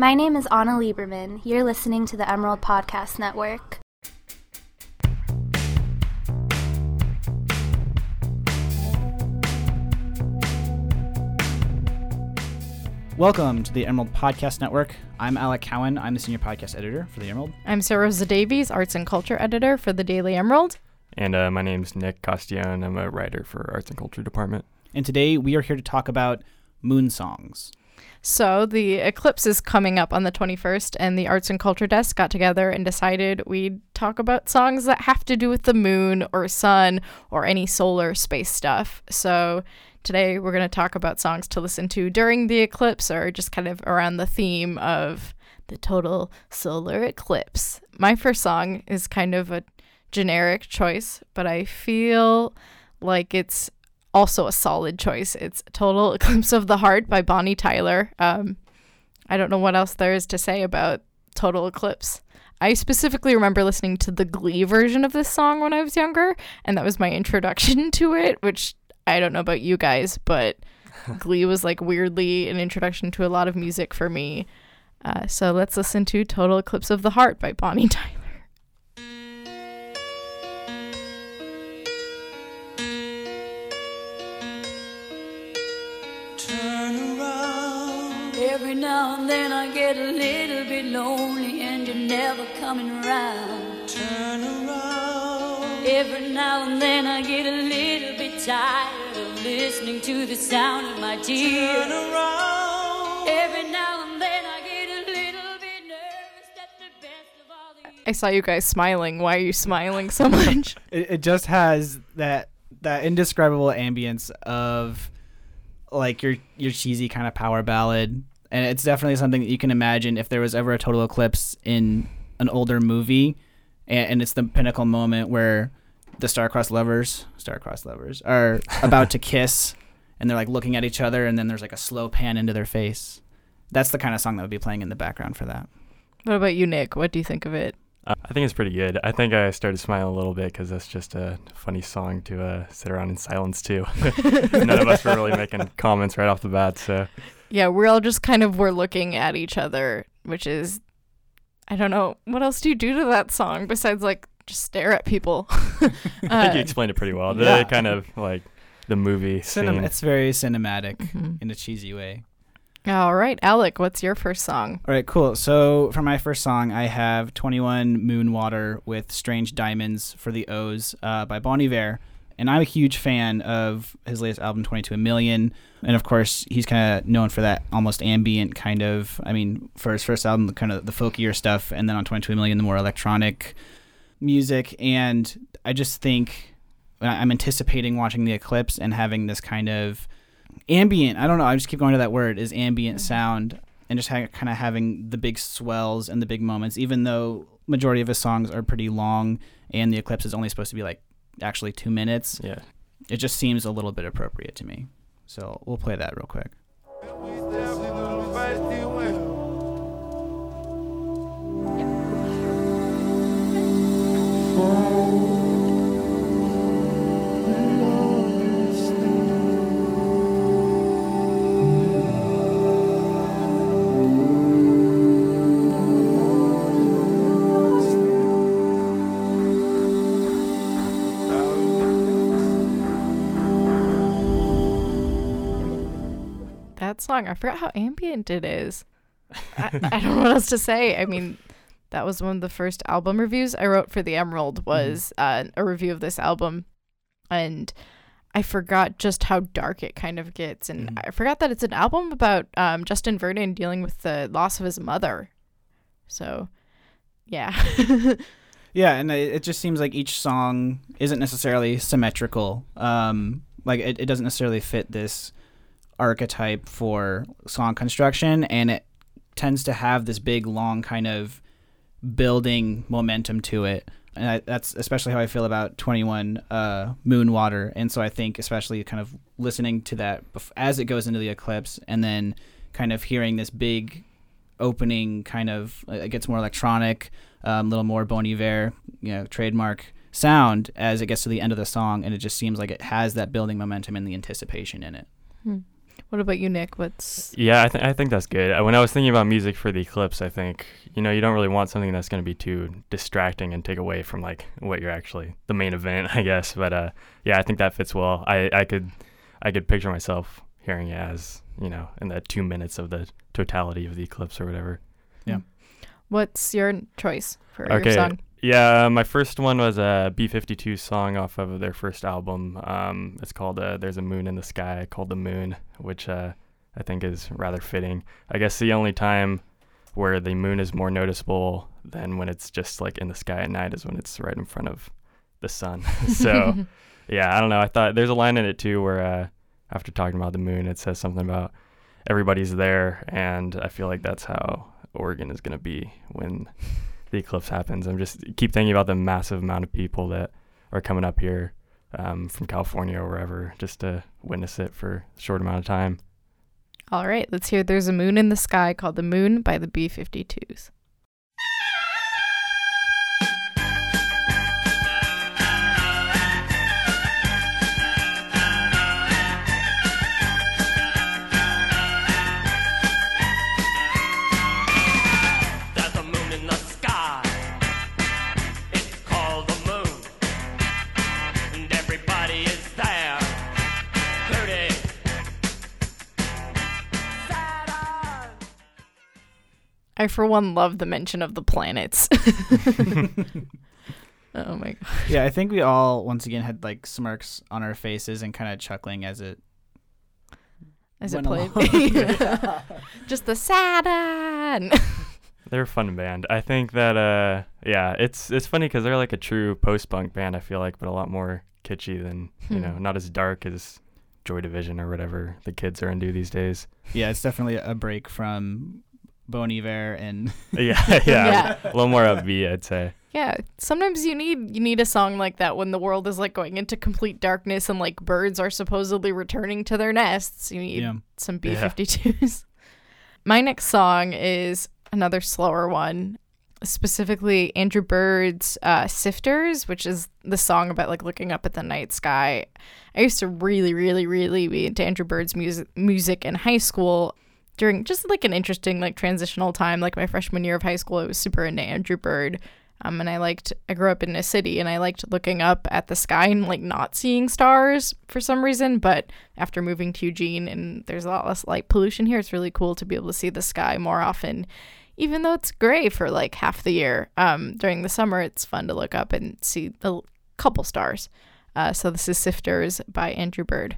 My name is Anna Lieberman. You're listening to the Emerald Podcast Network. Welcome to the Emerald Podcast Network. I'm Alec Cowan. I'm the senior podcast editor for the Emerald. I'm Sarah Rosa Davies, arts and culture editor for the Daily Emerald. And uh, my name's Nick Costillon. I'm a writer for Arts and Culture Department. And today we are here to talk about moon songs. So the eclipse is coming up on the 21st, and the arts and culture desk got together and decided we'd talk about songs that have to do with the moon or sun or any solar space stuff. So today we're going to talk about songs to listen to during the eclipse or just kind of around the theme of the total solar eclipse. My first song is kind of a generic choice, but I feel like it's also a solid choice. It's Total Eclipse of the Heart by Bonnie Tyler. Um, I don't know what else there is to say about Total Eclipse. I specifically remember listening to the Glee version of this song when I was younger, and that was my introduction to it, which I don't know about you guys, but Glee was like weirdly an introduction to a lot of music for me. Uh, so let's listen to Total Eclipse of the Heart by Bonnie Tyler. Every now and then I get a little bit lonely and you're never coming around. Turn around. Every now and then I get a little bit tired of listening to the sound of my tears. Turn around. Every now and then I get a little bit nervous that the best of all the I saw you guys smiling. Why are you smiling so much? It, it just has that that indescribable ambience of like your your cheesy kind of power ballad, and it's definitely something that you can imagine if there was ever a total eclipse in an older movie, and, and it's the pinnacle moment where the star-crossed lovers, star-crossed lovers, are about to kiss, and they're like looking at each other, and then there's like a slow pan into their face. That's the kind of song that would be playing in the background for that. what about you, Nick? What do you think of it? Uh, I think it's pretty good. I think I started smiling a little bit because that's just a funny song to uh, sit around in silence to. None of us were really making comments right off the bat, so Yeah, we're all just kind of we're looking at each other, which is I don't know what else do you do to that song besides like just stare at people. I think Uh, you explained it pretty well. The yeah. kind of like the movie Cinem- scene. it's very cinematic mhm. in a cheesy way. All right, Alec, what's your first song? All right, cool. So for my first song, I have 21 Moon Water with Strange Diamonds for the O's uh, by Bon Iver. And I'm a huge fan of his latest album, 22 A Million. And of course, he's kind of known for that almost ambient kind of, I mean, for his first album, kind of the folkier stuff. And then on 22 A Million, the more electronic music. And I just think I'm anticipating watching the eclipse and having this kind of ambient, I don't know, I just keep going to that word, is ambient mm-hmm. sound and just ha- kind of having the big swells and the big moments, even though majority of his songs are pretty long and the eclipse is only supposed to be like actually two minutes. yeah. It just seems a little bit appropriate to me. So we'll play that real quick. That song, I forgot how ambient it is. I, I don't know what else to say. I mean, that was one of the first album reviews I wrote for the Emerald was uh, a review of this album, and I forgot just how dark it kind of gets, and Mhm. I forgot that it's an album about um, Justin Vernon dealing with the loss of his mother. So, yeah. Yeah, and it, it just seems like each song isn't necessarily symmetrical. Um, like it, it doesn't necessarily fit this archetype for song construction, and it tends to have this big, long kind of building momentum to it. And I, that's especially how I feel about 21 uh, Moon Water. And so I think, especially kind of listening to that as it goes into the eclipse, and then kind of hearing this big opening kind of it gets more electronic a um, little more Bon Iver, you know, trademark sound as it gets to the end of the song, and it just seems like it has that building momentum and the anticipation in it. What about you, Nick? What's Yeah, I, think I think that's good. Uh, When I was thinking about music for the eclipse, I think you know you don't really want something that's going to be too distracting and take away from like what you're actually the main event, I guess. But uh, yeah, I think that fits well. I, I could I could picture myself hearing it as you know in the two minutes of the totality of the eclipse or whatever. Yeah. What's your choice for Okay. your song? Yeah, my first one was a B52 song off of their first album. Um, it's called uh, "There's a Moon in the Sky," called "The Moon," which uh, I think is rather fitting. I guess the only time where the moon is more noticeable than when it's just like in the sky at night is when it's right in front of the sun. so yeah, I don't know. I thought there's a line in it too where uh, after talking about the moon, it says something about everybody's there, and I feel like that's how Oregon is gonna be when the eclipse happens. I'm just keep thinking about the massive amount of people that are coming up here um, from California or wherever just to witness it for a short amount of time. All right, let's hear There's a Moon in the Sky called The Moon by the B 52s. I, for one, love the mention of the planets. oh my god. Yeah, I think we all once again had like smirks on our faces and kind of chuckling as it As it played. along. Just the Saturn. They're a fun band. I think that uh yeah, it's it's funny because they're like a true post punk band. I feel like, but a lot more kitschy than you Hmm. know, not as dark as Joy Division or whatever the kids are into these days. yeah, it's definitely a break from Bon Iver and yeah, yeah, Yeah. a little more upbeat, I'd say. Yeah, sometimes you need you need a song like that when the world is like going into complete darkness and like birds are supposedly returning to their nests. You need yeah. some Yeah. B52s. My next song is another slower one, specifically Andrew Bird's uh, Sifters, which is the song about like looking up at the night sky. I used to really, really, really be into Andrew Bird's music music in high school during just like an interesting like transitional time, like my freshman year of high school. I was super into Andrew Bird. Um, and I liked, I grew up in a city and I liked looking up at the sky and like not seeing stars for some reason. But after moving to Eugene and there's a lot less light pollution here, it's really cool to be able to see the sky more often, even though it's gray for like half the year. Um, during the summer, it's fun to look up and see a couple stars. Uh, so this is Sifters by Andrew Bird.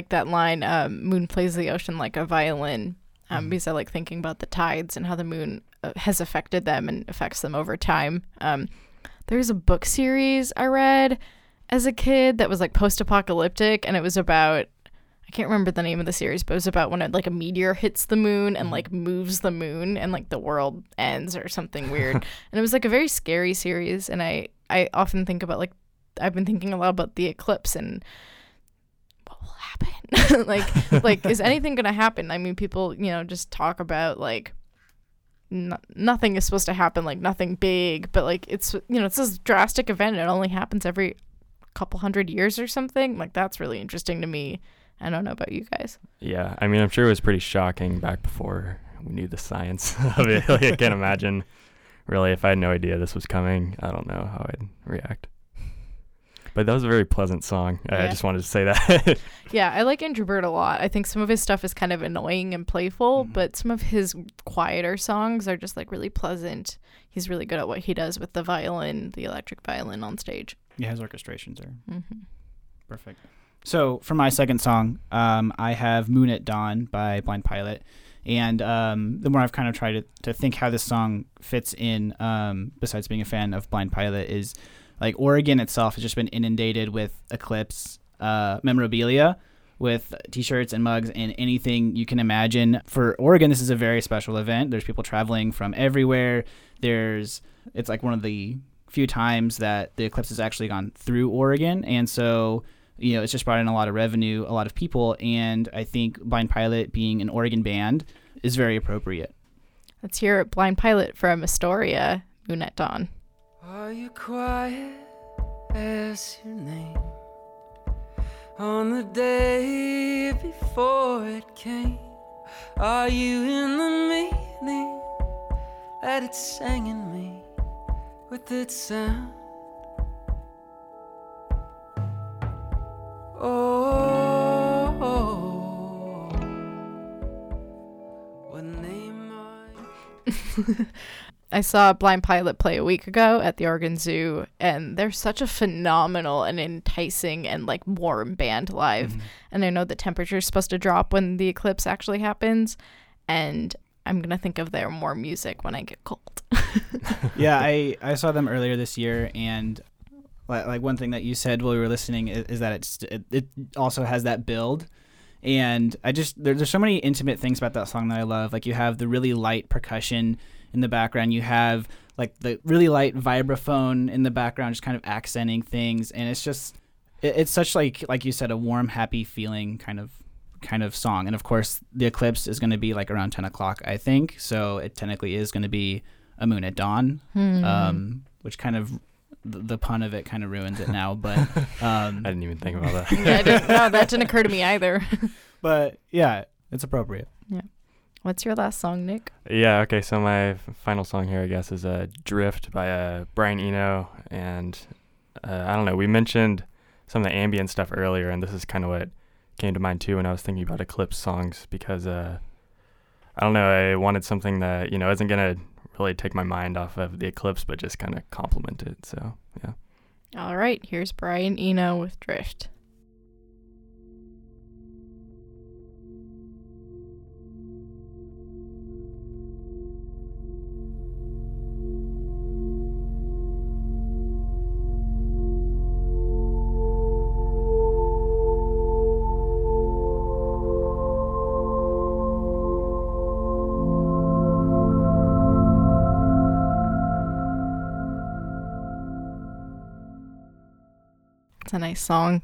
Like that line. Um, moon plays the ocean like a violin, um, because I like thinking about the tides and how the moon uh, has affected them and affects them over time. Um, there's a book series I read as a kid that was like post-apocalyptic, and it was about I can't remember the name of the series, but it was about when it, like a meteor hits the moon and like moves the moon and like the world ends or something weird. and it was like a very scary series, and I I often think about like I've been thinking a lot about the eclipse and happen? Like like is anything gonna happen? I mean people you know just talk about like no, nothing is supposed to happen like nothing big but like it's you know it's this drastic event it only happens every couple hundred years or something? Like that's really interesting to me. I don't know about you guys. Yeah, I mean, I'm sure it was pretty shocking back before we knew the science of it. like, I can't imagine, really, if I had no idea this was coming, I don't know how I'd react. But that was a very pleasant song. I just wanted to say that. yeah i like andrew bird a lot i think some of his stuff is kind of annoying and playful Mhm. but some of his quieter songs are just like really pleasant he's really good at what he does with the violin the electric violin on stage Yeah, his orchestrations are hmm perfect. So for my second song, um, I have "Moon at Dawn" by Blind Pilot, and um, the more I've kind of tried to, to think how this song fits in, um, besides being a fan of Blind Pilot, is like Oregon itself has just been inundated with eclipse uh, memorabilia, with t-shirts and mugs and anything you can imagine. For Oregon, this is a very special event. There's people traveling from everywhere. There's it's like one of the few times that the eclipse has actually gone through Oregon, and so you know it's just brought in a lot of revenue, a lot of people, and I think Blind Pilot being an Oregon band is very appropriate. Let's hear Blind Pilot from Astoria, Moon at Dawn. Are you quiet as your name on the day before it came? Are you in the meaning that it sang in me with its sound? Oh, what name? I saw Blind Pilot play a week ago at the Oregon Zoo, and they're such a phenomenal and enticing and like warm band live. Mm-hmm. And I know the temperature's supposed to drop when the eclipse actually happens, and I'm gonna think of their more music when I get cold. yeah, I, I saw them earlier this year, and like, like one thing that you said while we were listening is, is that it's it, it also has that build, and I just there, there's so many intimate things about that song that I love. Like you have the really light percussion in the background, you have like the really light vibraphone in the background, just kind of accenting things, and it's just it, it's such like like you said a warm, happy feeling kind of kind of song. And of course, the eclipse is going to be like around 10 o'clock, I think. So it technically is going to be a moon at dawn, um, which kind of the, the pun of it kind of ruins it now. But um, I didn't even think about that. yeah, didn't, no, that didn't occur to me either. but yeah, it's appropriate. What's your last song, Nick? Yeah, okay, so my final song here, I guess, is uh, Drift by uh, Brian Eno. And uh, I don't know, we mentioned some of the ambient stuff earlier, and this is kind of what came to mind too when I was thinking about Eclipse songs because uh, I don't know, I wanted something that, you know, isn't going to really take my mind off of the Eclipse, but just kind of complement it. So, yeah. All right, here's Brian Eno with Drift. It's a nice song.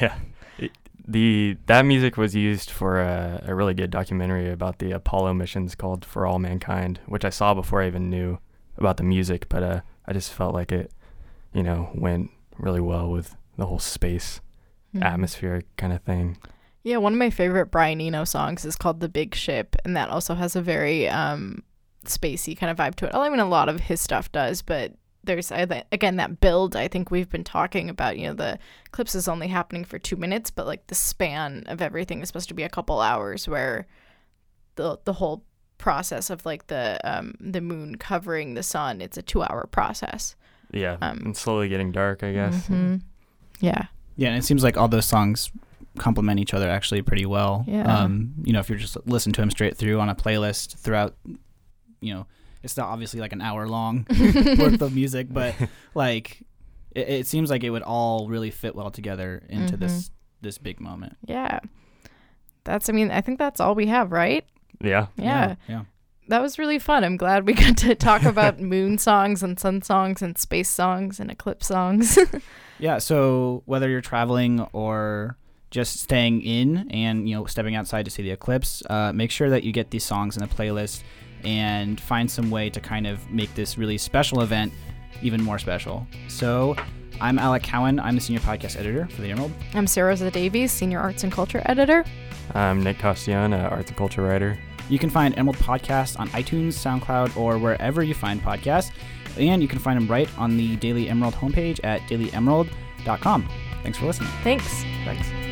Yeah. It, the that music was used for a, a really good documentary about the Apollo missions called For All Mankind, which I saw before I even knew about the music, but uh, I just felt like it, you know, went really well with the whole space Mhm. atmospheric kind of thing. Yeah, one of my favorite Brian Eno songs is called The Big Ship, and that also has a very um spacey kind of vibe to it. I mean, a lot of his stuff does, but there's again that build. I think we've been talking about. You know, the eclipse is only happening for two minutes, but like the span of everything is supposed to be a couple hours, where the the whole process of like the um the moon covering the sun, it's a two hour process. Yeah, Um, and slowly getting dark, I guess. Mhm. Yeah. Yeah, and it seems like all those songs complement each other actually pretty well. Yeah. Um, you know, if you're just listening to them straight through on a playlist throughout, you know, it's not obviously like an hour long worth of music, but like it, it seems like it would all really fit well together into this this big moment. Yeah. That's I mean, I think that's all we have, right? Yeah. Yeah. yeah. That was really fun. I'm glad we got to talk about moon songs and sun songs and space songs and eclipse songs. Yeah, so whether you're traveling or just staying in and you know stepping outside to see the eclipse, uh, make sure that you get these songs in the playlist and find some way to kind of make this really special event even more special. So I'm Alec Cowan. I'm the senior podcast editor for the Emerald. I'm Sarah Rosa Davies, senior arts and culture editor. I'm Nick Costian, a arts and culture writer. You can find Emerald Podcast on iTunes, SoundCloud, or wherever you find podcasts. And you can find them right on the Daily Emerald homepage at dailyemerald.com. Thanks for listening. Thanks. Thanks.